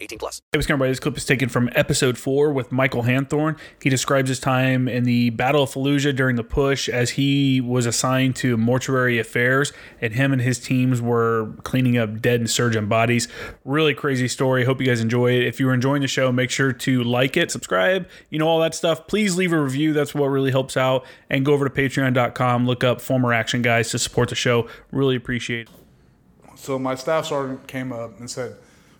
18 plus. Hey, what's going on, everybody? This clip is taken from episode four with Michael Hanthorn. He describes his time in the Battle of Fallujah during the push as he was assigned to mortuary affairs, and him and his teams were cleaning up dead insurgent bodies. Really crazy story. Hope you guys enjoy it. If you are enjoying the show, make sure to like it, subscribe, you know, all that stuff. Please leave a review. That's what really helps out. And go over to patreon.com, look up former action guys to support the show. Really appreciate it. So my staff sergeant came up and said,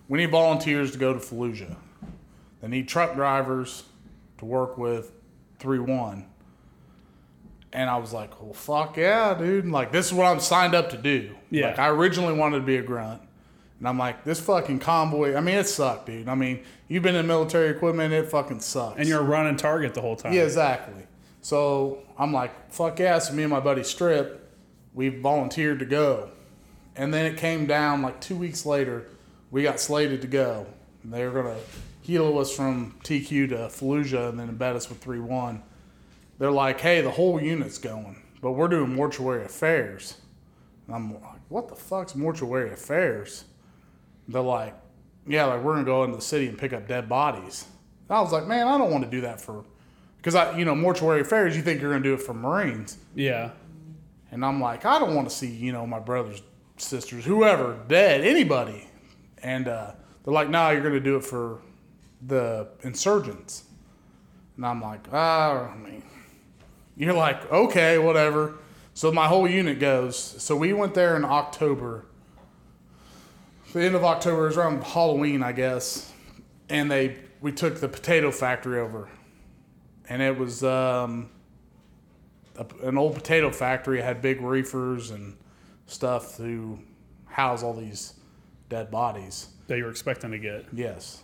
"We need volunteers to go to Fallujah. They need truck drivers to work with three one." And I was like, "Well, fuck yeah, dude! Like this is what I'm signed up to do. Yeah. Like I originally wanted to be a grunt, and I'm like, this fucking convoy. I mean, it sucked, dude. I mean, you've been in military equipment, it fucking sucks. And you're running target the whole time. Yeah, exactly. So I'm like, fuck yeah. So me and my buddy Strip, we volunteered to go. And then it came down like two weeks later, we got slated to go. And they were going to heal us from TQ to Fallujah and then embed us with 3 1. They're like, hey, the whole unit's going, but we're doing mortuary affairs. And I'm like, what the fuck's mortuary affairs? They're like, yeah, like we're going to go into the city and pick up dead bodies. And I was like, man, I don't want to do that for because I, you know, mortuary affairs, you think you're going to do it for Marines. Yeah. And I'm like, I don't want to see, you know, my brothers, sisters, whoever, dead, anybody. And uh, they're like, no, you're going to do it for the insurgents. And I'm like, ah, I mean, you're like, okay, whatever. So my whole unit goes. So we went there in October. The end of October is around Halloween, I guess. And they we took the potato factory over and it was um, a, an old potato factory. It had big reefers and stuff to house all these dead bodies. That you were expecting to get. Yes.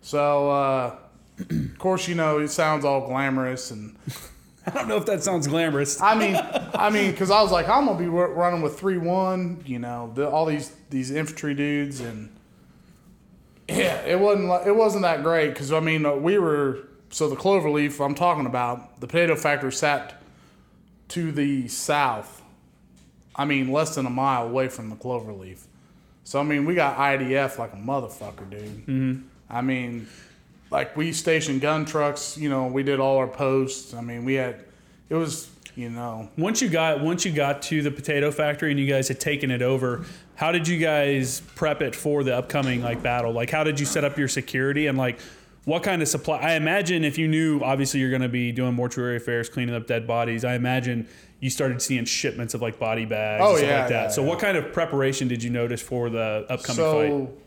So, uh, of course, you know it sounds all glamorous, and I don't know if that sounds glamorous. I mean, I mean, because I was like, I'm gonna be running with three one, you know, the, all these these infantry dudes, and yeah, it wasn't like, it wasn't that great because I mean uh, we were so the cloverleaf I'm talking about, the potato factory sat to the south. I mean, less than a mile away from the cloverleaf. So I mean, we got IDF like a motherfucker, dude. Mm-hmm. I mean, like we stationed gun trucks. You know, we did all our posts. I mean, we had it was you know Once you got once you got to the potato factory and you guys had taken it over, how did you guys prep it for the upcoming like battle? Like how did you set up your security and like what kind of supply? I imagine if you knew obviously you're going to be doing mortuary affairs, cleaning up dead bodies, I imagine you started seeing shipments of like body bags Oh, and stuff yeah, like that. yeah, so yeah. what kind of preparation did you notice for the upcoming so fight?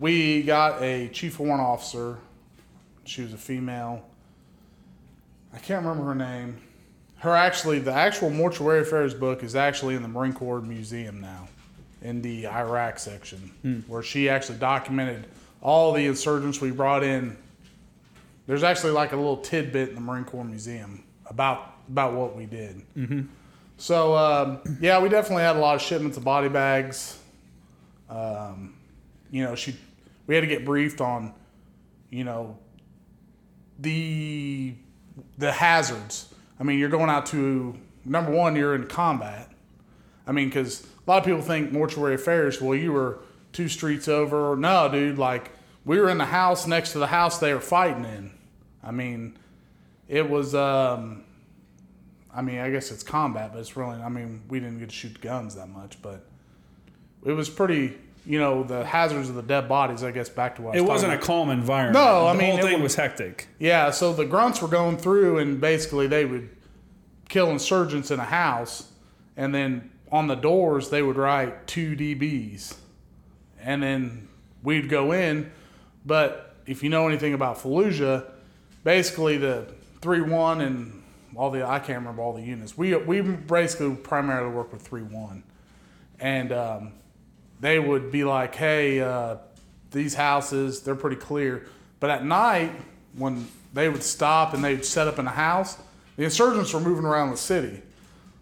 we got a chief warrant officer. She was a female. I can't remember her name. Her actually, the actual mortuary affairs book is actually in the Marine Corps Museum now, in the Iraq section, hmm. where she actually documented all the insurgents we brought in. There's actually like a little tidbit in the Marine Corps Museum about about what we did. So um, yeah, we definitely had a lot of shipments of body bags. Um, you know, she we had to get briefed on, you know, the the hazards. I mean, you're going out to number one, you're in combat. I mean, because a lot of people think mortuary affairs. Well, you were two streets over. No, dude, like we were in the house next to the house they were fighting in. I mean, it was. Um, I mean, I guess it's combat, but it's really. I mean, we didn't get to shoot guns that much, but it was pretty. You know, the hazards of the dead bodies. I guess back to what I It was wasn't a calm environment. No, I mean, the whole it thing was- was hectic. Yeah, so the grunts were going through, and basically they would kill insurgents in a house, and then on the doors they would write two DBs, and then we'd go in. But if you know anything about Fallujah, basically the three one and all the I can't remember all the units. We we basically primarily work with three one, and um, they would be like, hey. Uh, these houses, they're pretty clear. But at night, when they would stop and they'd set up in a house, the insurgents were moving around the city.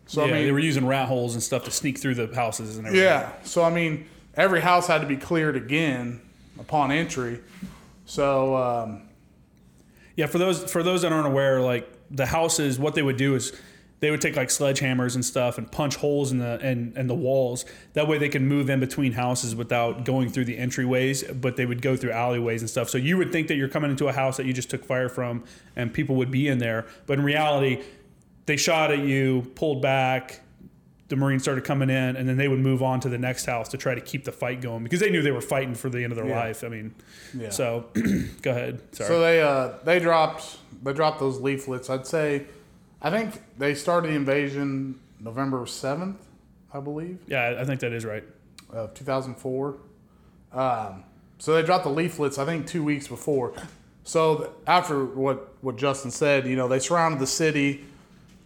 So yeah, I mean, they were using rat holes and stuff to sneak through the houses and everything. yeah. So I mean, every house had to be cleared again upon entry. So um, Yeah, for those for those that aren't aware, like the houses, what they would do is they would take like sledgehammers and stuff and punch holes in the in, in the walls. That way they could move in between houses without going through the entryways, but they would go through alleyways and stuff. So you would think that you're coming into a house that you just took fire from and people would be in there, but in reality, they shot at you, pulled back. The Marines started coming in, and then they would move on to the next house to try to keep the fight going because they knew they were fighting for the end of their Yeah. life. I mean, Yeah. so go ahead. Sorry. So they uh, they dropped they dropped those leaflets. I'd say, I think they started the invasion November seventh, I believe, yeah, I think that is right. of two thousand four. Um, so they dropped the leaflets. I think two weeks before. So th- after what what Justin said, you know, they surrounded the city.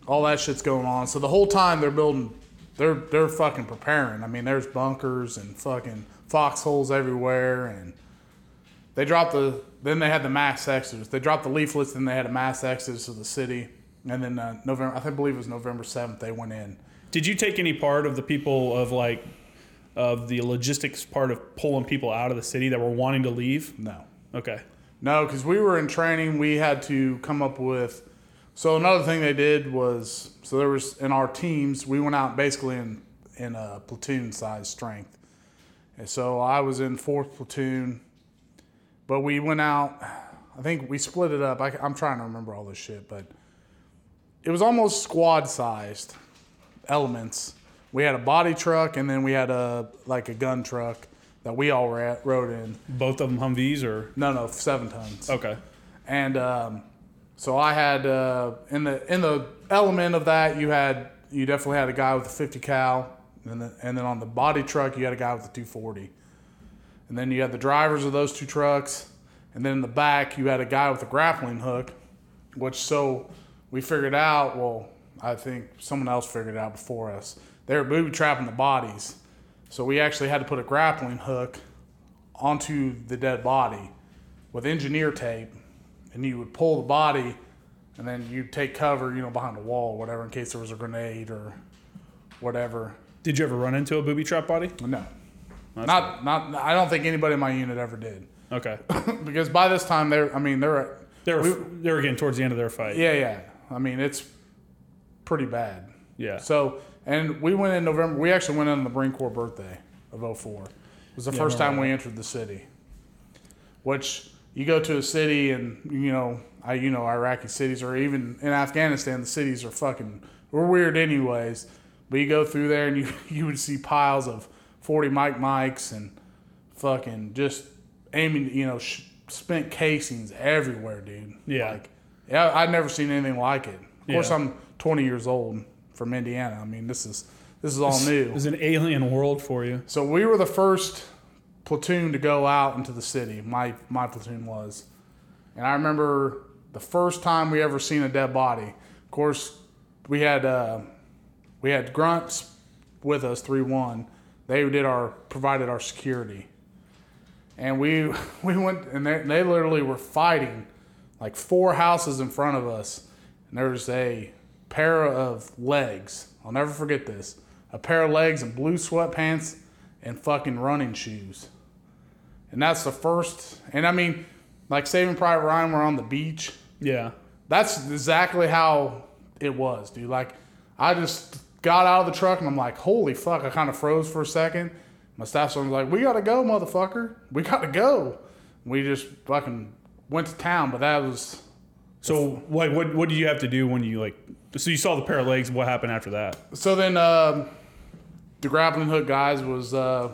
All that shit's going on. So the whole time they're building, they're they're fucking preparing. I mean, there's bunkers and fucking foxholes everywhere and they dropped the then they had the mass exodus. They dropped the leaflets, then they had a mass exodus of the city, and then uh, November I think believe it was November seventh they went in. Did you take any part of the people of like of the logistics part of pulling people out of the city that were wanting to leave? No, Okay. no, because we were in training. We had to come up with. So another thing they did was so there was in our teams we went out basically in in a platoon size strength, and so I was in fourth platoon, but we went out. I think we split it up. I, I'm trying to remember all this shit, but it was almost squad sized elements. We had a body truck and then we had a like a gun truck that we all rode in. Both of them Humvees or No, no, seven tons. okay. And um, so I had uh, in the in the element of that you had you definitely had a guy with a 50 cal, and and then on the body truck you had a guy with a 240, and then you had the drivers of those two trucks, and then in the back you had a guy with a grappling hook, which so we figured out. Well, I think someone else figured it out before us. They were booby trapping the bodies, so we actually had to put a grappling hook onto the dead body with engineer tape, and you would pull the body, and then you'd take cover, you know, behind a wall or whatever, in case there was a grenade or whatever. Did you ever run into a booby trap body? No, not not. I don't think anybody in my unit ever did, Okay. because by this time they're. I mean, they're. They were We- they were getting towards the end of their fight. Yeah, yeah. I mean, it's pretty bad. Yeah. So, and we went in November. We actually went in on the Marine Corps birthday of 04. It was the Yeah, first time we entered the city. Which you go to a city and you know, I you know Iraqi cities or even in Afghanistan the cities are fucking we're weird anyways. But you go through there and you you would see piles of 40 mike mike and fucking just aiming, you know, sh- spent casings everywhere, dude. Yeah. Like, yeah, I'd never seen anything like it. Of course, Yeah. I'm 20 years old from Indiana. I mean, this is this is all new. It's an alien world for you. So we were the first platoon to go out into the city. My my platoon was, and I remember the first time we ever seen a dead body. Of course, we had uh, we had grunts with us three one. They did our provided our security, and we we went and they, they literally were fighting like four houses in front of us, and there was a pair of legs. I'll never forget this. A pair of legs and blue sweatpants and fucking running shoes. And that's the first. And I mean, like Saving Private Ryan, we're on the beach. Yeah. That's exactly how it was, dude. Like, I just got out of the truck and I'm like, holy fuck. I kind of froze for a second. My staff sergeant was like, we gotta go, motherfucker. We gotta go. We just fucking went to town, but that was. So like what what did you have to do when you like so you saw the pair of legs, what happened after that? So then um, the grappling hook guys was uh,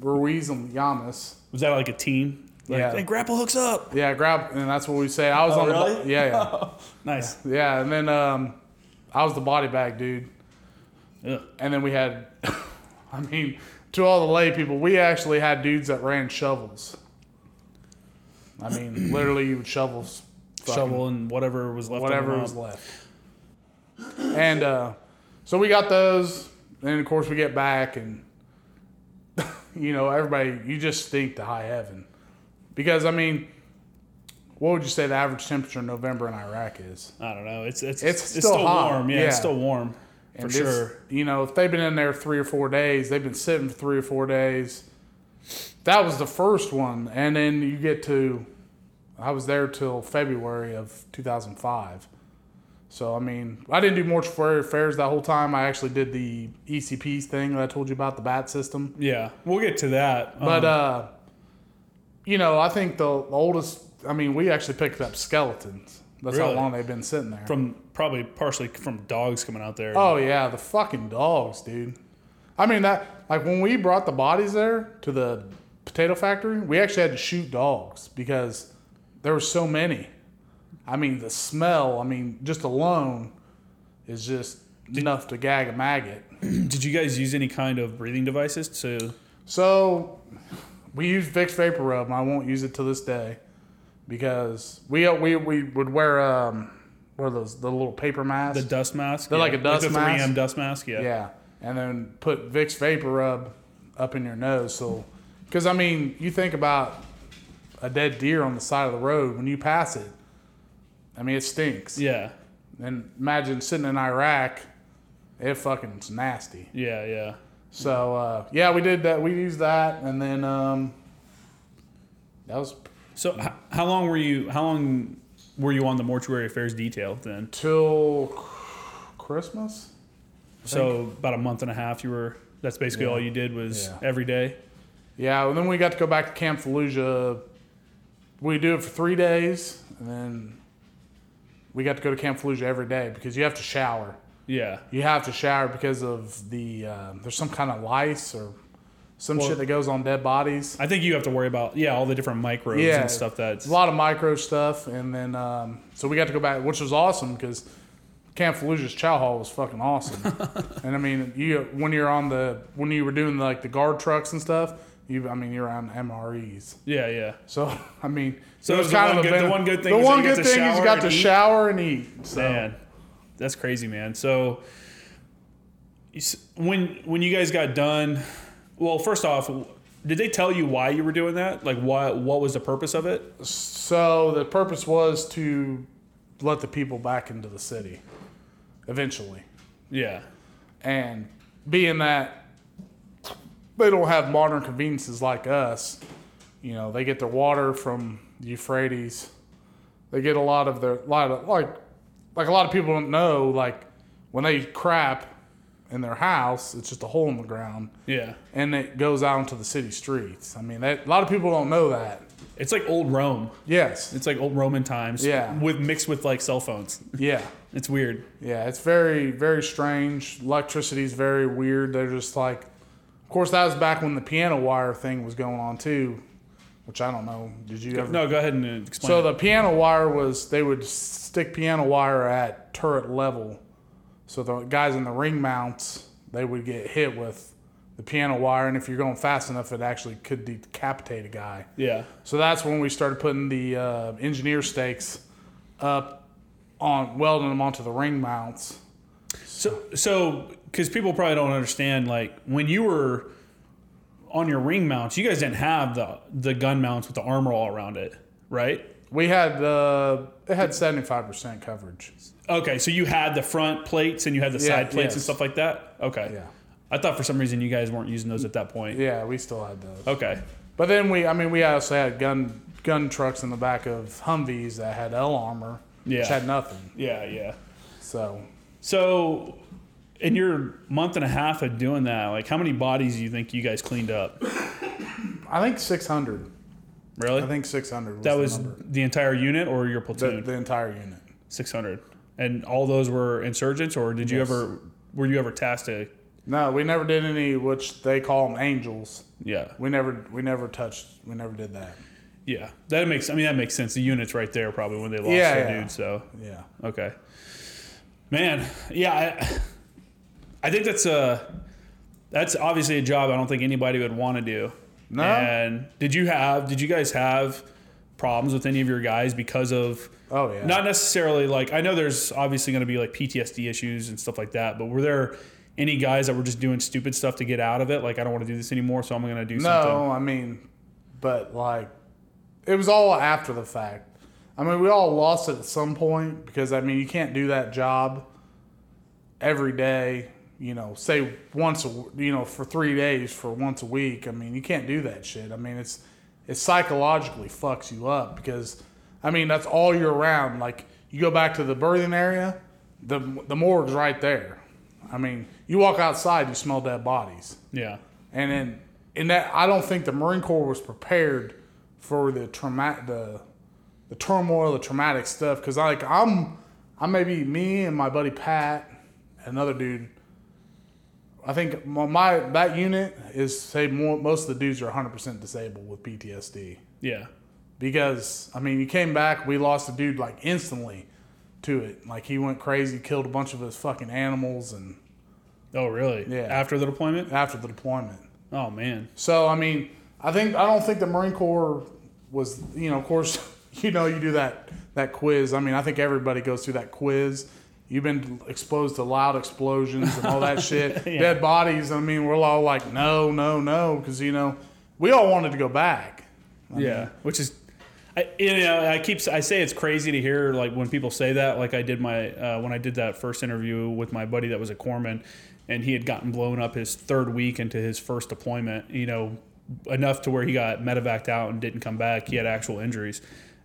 Ruiz and Yamas. Was that like a team? Like, Yeah. hey, grapple hooks up. Yeah, grab, and that's what we say. I was Oh, on the really? bo- yeah, yeah, Nice. yeah, and then um, I was the body bag dude, Ugh. and then we had, I mean, to all the lay people, we actually had dudes that ran shovels. I mean, literally, you would shovel, fucking Shovel and whatever was left. on whatever was left, and uh, so we got those. and of course we get back, and you know, everybody, you just think the high heaven. Because, I mean, what would you say the average temperature in November in Iraq is? I don't know. It's it's It's it's, still warm. Yeah, it's still warm for And sure. You know, if they've been in there three or four days, they've been sitting for three or four days. That was the first one. And then you get to, I was there till February of 2005. So, I mean, I didn't do mortuary affairs that whole time. I actually did the ECPs thing that I told you about, the BAT system. Yeah, we'll get to that. But, Um, uh, you know, I think the, the oldest, I mean, we actually picked up skeletons. That's Really? how long they've been sitting there. from probably partially from dogs coming out there. Oh yeah, the fucking dogs, dude. I mean that like when we brought the bodies there to the potato factory, we actually had to shoot dogs because there were so many. I mean the smell, I mean just alone is just enough to gag a maggot. Did you guys use any kind of breathing devices to? So we used Vicks VapoRub and I won't use it to this day because we we we would wear um what are those the little paper masks? The dust mask. They're like a dust like the 3M dust mask. Yeah. Yeah, and then put Vicks VapoRub up in your nose. So, because I mean, you think about a dead deer on the side of the road when you pass it. I mean, it stinks. Yeah. And imagine sitting in Iraq, it fucking it's nasty. Yeah. Yeah. So uh, yeah, we did that. We used that, and then um, that was So h- how long were you? How long were you on the mortuary affairs detail then? till Christmas. So about a month and a half. You were. That's basically Yeah. all you did was Yeah. every day. Yeah, and then we got to go back to Camp Fallujah. We do it for three days, and then we got to go to Camp Fallujah every day because you have to shower. Yeah. You have to shower because of the uh, there's some kind of lice or some Well- shit that goes on dead bodies. I think you have to worry about yeah all the different microbes Yeah, and stuff that's a lot of micro stuff, and then um, so we got to go back, which was awesome because Camp Fallujah's chow hall was fucking awesome. and I mean, you when you're on the when you were doing like the guard trucks and stuff, you I mean you're on MREs. yeah yeah. So I mean, So it was kind of good- the one good thing The one good thing is you got to eat. shower and eat. So Man, that's crazy, man. So when when you guys got done, well, first off, did they tell you why you were doing that? Like, what what was the purpose of it? so the purpose was to let the people back into the city, eventually, Yeah, and being that they don't have modern conveniences like us, you know, they get their water from the Euphrates. They get a lot of their lot of like like a lot of people don't know like when they crap in their house, it's just a hole in the ground. yeah. and it goes out into the city streets. I mean, that, a lot of people don't know that. It's like old Rome. Yes. It's like old Roman times. Yeah. with mixed with like cell phones. Yeah. It's weird. Yeah. It's very, very strange. Electricity is very weird. They're just like, of course, that was back when the piano wire thing was going on too, which I don't know. Did you ever? No, go ahead and uh, explain. So it. the piano wire was they would stick piano wire at turret level. So the guys in the ring mounts they would get hit with the piano wire, and if you're going fast enough, it actually could decapitate a guy. yeah, So that's when we started putting the uh, engineer stakes up on welding them onto the ring mounts. So, so because people probably don't understand, like when you were on your ring mounts, you guys didn't have the the gun mounts with the armor all around it, right? We had uh, it had seventy five percent coverage. Okay, so you had the front plates and you had the Yeah, side plates and stuff like that. Okay, Yeah, I thought for some reason you guys weren't using those at that point. yeah, we still had those. Okay, But then we, I mean, we also had gun gun trucks in the back of Humvees that had L armor, Yeah. which had nothing. yeah, yeah. So So, in your month and a half of doing that, like how many bodies do you think you guys cleaned up? I think six hundred. Really? I think six hundred. Was that was number. the entire unit or your the, platoon? the entire unit. Six hundred, and all those were insurgents, or did you Yes. ever? Were you ever tasked to? No, we never did any, which they call them angels. Yeah, We never, we never touched. We never did that. yeah. That makes. I mean, that makes sense. The unit's right there, probably when they lost Yeah, their yeah. dude. So Yeah. okay, man. Yeah, I, I think that's a. That's obviously a job I don't think anybody would want to do. No. And did you have? Did you guys have problems with any of your guys because of? Oh yeah. Not necessarily like I know there's obviously going to be like PTSD issues and stuff like that, but were there any guys that were just doing stupid stuff to get out of it? Like I don't want to do this anymore, so I'm going to do something. No, I mean, but like, it was all after the fact. I mean, we all lost it at some point because I mean, you can't do that job every day. You know, say once a you know for three days for once a week. I mean, you can't do that shit. I mean, it's it psychologically fucks you up because I mean that's all year round. Like you go back to the berthing area, the the morgue's right there. I mean, you walk outside, you smell dead bodies. Yeah. And then in that, I don't think the Marine Corps was prepared for the trauma, the the turmoil, the traumatic stuff. Because like I'm, I maybe me and my buddy Pat, another dude. I think my, my that unit is say more, most of the dudes are 100 percent disabled with PTSD. Yeah. Because I mean, you came back, we lost a dude like instantly to it. Like he went crazy, killed a bunch of his fucking animals, and Oh, really? Yeah. After the deployment? after the deployment. Oh man. So I mean, I think I don't think the Marine Corps was you know of course you know you do that that quiz. I mean I think everybody goes through that quiz. You've been exposed to loud explosions and all that shit, dead bodies. I mean we're all like no no no because you know we all wanted to go back. yeah. Which is. I, you know, I keep I say it's crazy to hear like when people say that. Like I did my uh, when I did that first interview with my buddy that was a corpsman, and he had gotten blown up his third week into his first deployment. You know, enough to where he got medevaced out and didn't come back. He had actual injuries,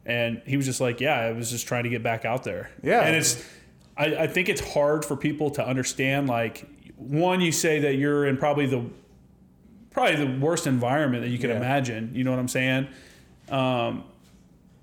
and he was just like, "Yeah, I was just trying to get back out there." Yeah. and it's I, I think it's hard for people to understand. Like, one, you say that you're in probably the probably the worst environment that you can Yeah. imagine. You know what I'm saying? Um,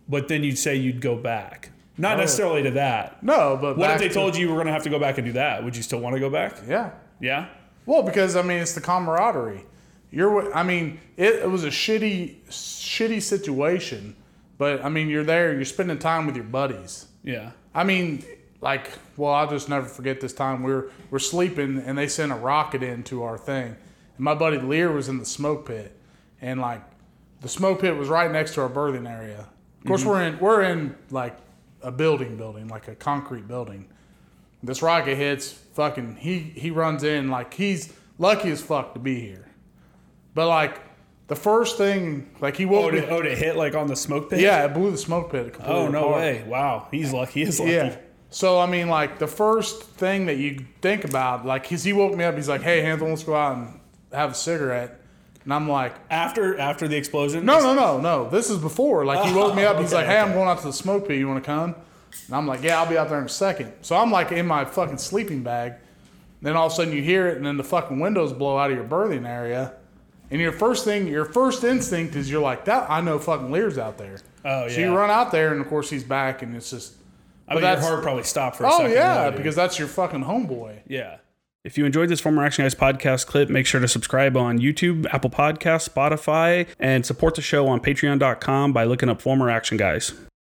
but then you'd say you'd go back. Not Oh. necessarily to that. No, but What if they to- told you you were going to have to go back and do that? Would you still want to go back? Yeah. Yeah. Well, because I mean, it's the camaraderie. You're, I mean, it, it was a shitty, shitty situation, but I mean, you're there, you're spending time with your buddies. Yeah. I mean, like, well, I'll just never forget this time we we're we're sleeping and they sent a rocket into our thing, and my buddy Lear was in the smoke pit, and like, the smoke pit was right next to our berthing area. Of course, mm-hmm. we're in we're in like a building, building like a concrete building. This rocket hits, fucking he he runs in like he's lucky as fuck to be here, but like the first thing like he Oh, woke me. oh, to hit like on the smoke pit? Yeah, it blew the smoke pit. completely Oh, no apart. way. Wow. He's lucky. He's lucky. Yeah. So I mean, like the first thing that you think about, like, cause he woke me up. He's like, "Hey, Hansel, let's go out and have a cigarette." And I'm like, After after the explosion? "No, no, no, no. This is before." Like he woke me up. He's Okay, like, "Hey, I'm going out to the smoke pit. You want to come?" And I'm like, "Yeah, I'll be out there in a second. So I'm like in my fucking sleeping bag. Then all of a sudden you hear it, and then the fucking windows blow out of your berthing area. And your first thing, your first instinct is you're like, "That I know fucking Lear's out there." Oh, yeah. So you run out there, and of course he's back, and it's just. I but bet your heart probably stopped for a Oh second. yeah, because that's your fucking homeboy. Yeah. If you enjoyed this Former Action Guys podcast clip, make sure to subscribe on YouTube, Apple Podcasts, Spotify, and support the show on patreon.com by looking up Former Action Guys.